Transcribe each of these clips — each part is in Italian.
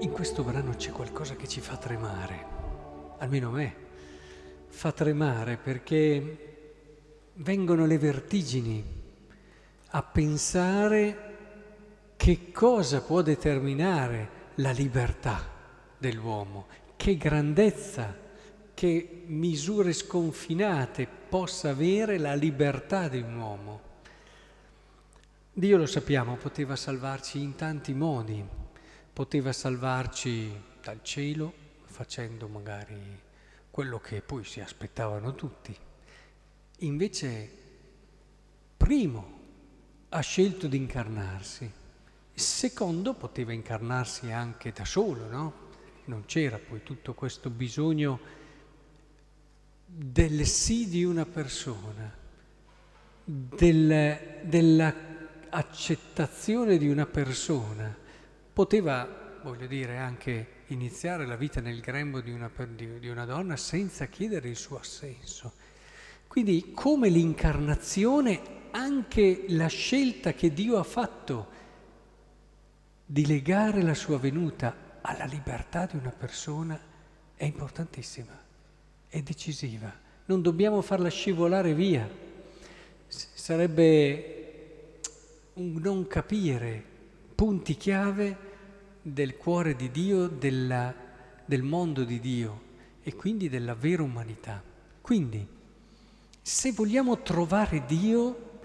in questo brano c'è qualcosa che ci fa tremare, almeno a me, fa tremare perché vengono le vertigini a pensare che cosa può determinare la libertà dell'uomo, che grandezza, che misure sconfinate possa avere la libertà di un uomo. Dio lo sappiamo, poteva salvarci in tanti modi, poteva salvarci dal cielo facendo magari quello che poi si aspettavano tutti. Invece, primo, ha scelto di incarnarsi. Secondo, poteva incarnarsi anche da solo, no? Non c'era poi tutto questo bisogno del sì di una persona, del, dell'accettazione di una persona Poteva, voglio dire, anche iniziare la vita nel grembo di una, di una donna senza chiedere il suo assenso. Quindi come l'incarnazione, anche la scelta che Dio ha fatto di legare la sua venuta alla libertà di una persona è importantissima, è decisiva. Non dobbiamo farla scivolare via. Sarebbe un non capire punti chiave del cuore di Dio, della, del mondo di Dio e quindi della vera umanità. Quindi, se vogliamo trovare Dio,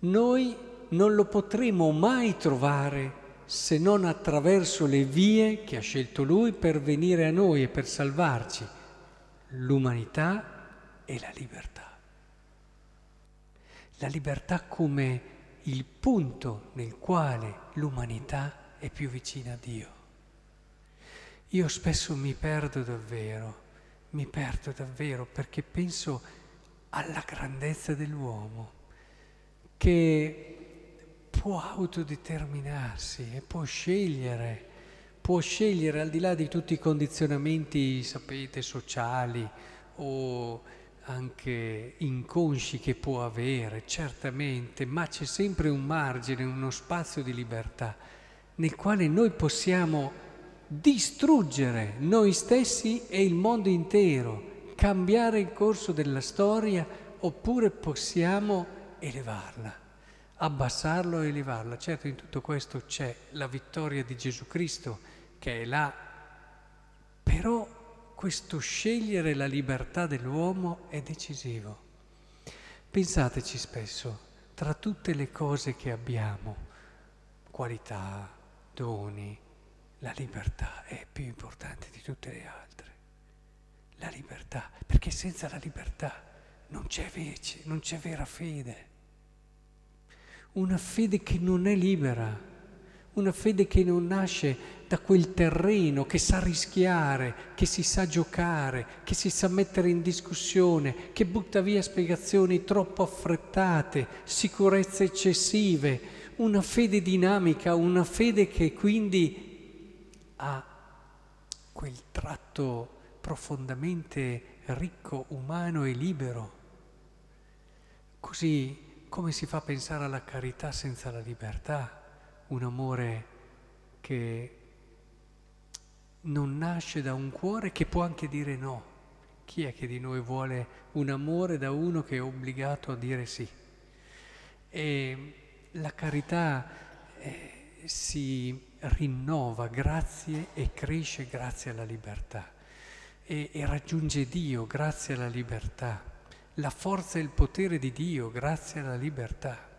noi non lo potremo mai trovare se non attraverso le vie che ha scelto Lui per venire a noi e per salvarci, l'umanità e la libertà. La libertà come il punto nel quale l'umanità è più vicina a Dio. Io spesso mi perdo davvero, mi perdo davvero perché penso alla grandezza dell'uomo che può autodeterminarsi e può scegliere, può scegliere al di là di tutti i condizionamenti, sapete, sociali o anche inconsci che può avere, certamente, ma c'è sempre un margine, uno spazio di libertà nel quale noi possiamo distruggere noi stessi e il mondo intero, cambiare il corso della storia oppure possiamo elevarla, abbassarlo e elevarla. Certo in tutto questo c'è la vittoria di Gesù Cristo che è là, però questo scegliere la libertà dell'uomo è decisivo. Pensateci spesso, tra tutte le cose che abbiamo, qualità, doni, la libertà è più importante di tutte le altre. La libertà, perché senza la libertà non c'è vece, non c'è vera fede. Una fede che non è libera una fede che non nasce da quel terreno, che sa rischiare, che si sa giocare, che si sa mettere in discussione, che butta via spiegazioni troppo affrettate, sicurezze eccessive, una fede dinamica, una fede che quindi ha quel tratto profondamente ricco, umano e libero. Così come si fa a pensare alla carità senza la libertà? un amore che non nasce da un cuore che può anche dire no. Chi è che di noi vuole un amore da uno che è obbligato a dire sì? E la carità eh, si rinnova grazie e cresce grazie alla libertà e, e raggiunge Dio grazie alla libertà, la forza e il potere di Dio grazie alla libertà.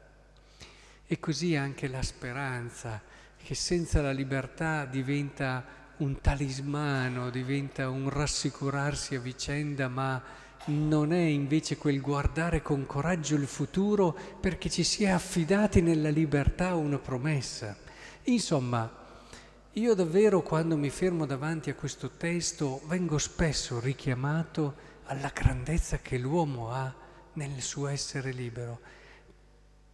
E così anche la speranza, che senza la libertà diventa un talismano, diventa un rassicurarsi a vicenda, ma non è invece quel guardare con coraggio il futuro perché ci si è affidati nella libertà a una promessa. Insomma, io davvero quando mi fermo davanti a questo testo vengo spesso richiamato alla grandezza che l'uomo ha nel suo essere libero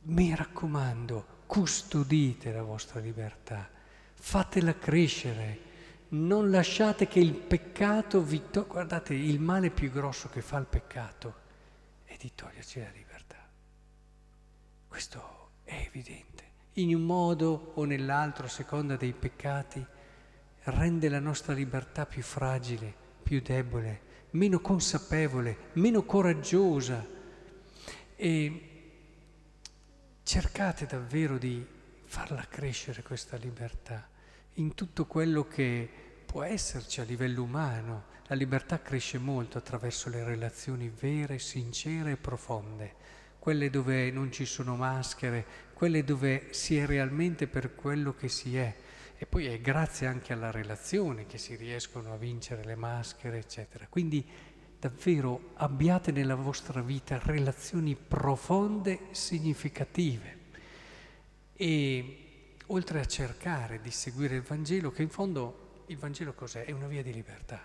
mi raccomando, custodite la vostra libertà, fatela crescere, non lasciate che il peccato vi toglie. Guardate, il male più grosso che fa il peccato è di toglierci la libertà. Questo è evidente. In un modo o nell'altro, a seconda dei peccati, rende la nostra libertà più fragile, più debole, meno consapevole, meno coraggiosa. E cercate davvero di farla crescere questa libertà in tutto quello che può esserci a livello umano. La libertà cresce molto attraverso le relazioni vere, sincere e profonde, quelle dove non ci sono maschere, quelle dove si è realmente per quello che si è. E poi è grazie anche alla relazione che si riescono a vincere le maschere, eccetera. Quindi davvero abbiate nella vostra vita relazioni profonde, significative. E oltre a cercare di seguire il Vangelo, che in fondo il Vangelo cos'è? È una via di libertà.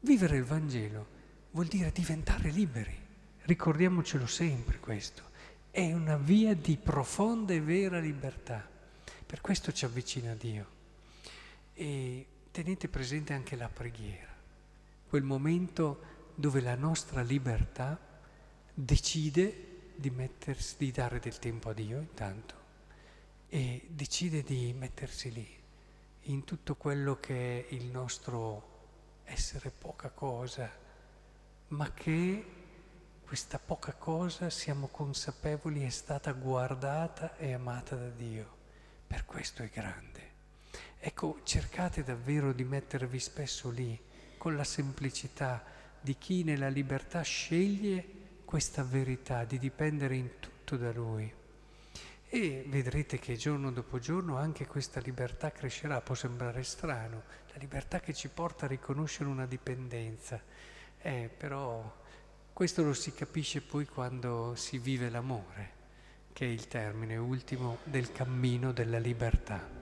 Vivere il Vangelo vuol dire diventare liberi, ricordiamocelo sempre questo, è una via di profonda e vera libertà, per questo ci avvicina a Dio. E tenete presente anche la preghiera, quel momento dove la nostra libertà decide di, mettersi, di dare del tempo a Dio intanto e decide di mettersi lì, in tutto quello che è il nostro essere poca cosa, ma che questa poca cosa siamo consapevoli è stata guardata e amata da Dio. Per questo è grande. Ecco, cercate davvero di mettervi spesso lì, con la semplicità di chi nella libertà sceglie questa verità, di dipendere in tutto da Lui. E vedrete che giorno dopo giorno anche questa libertà crescerà, può sembrare strano, la libertà che ci porta a riconoscere una dipendenza, eh, però questo lo si capisce poi quando si vive l'amore, che è il termine ultimo del cammino della libertà.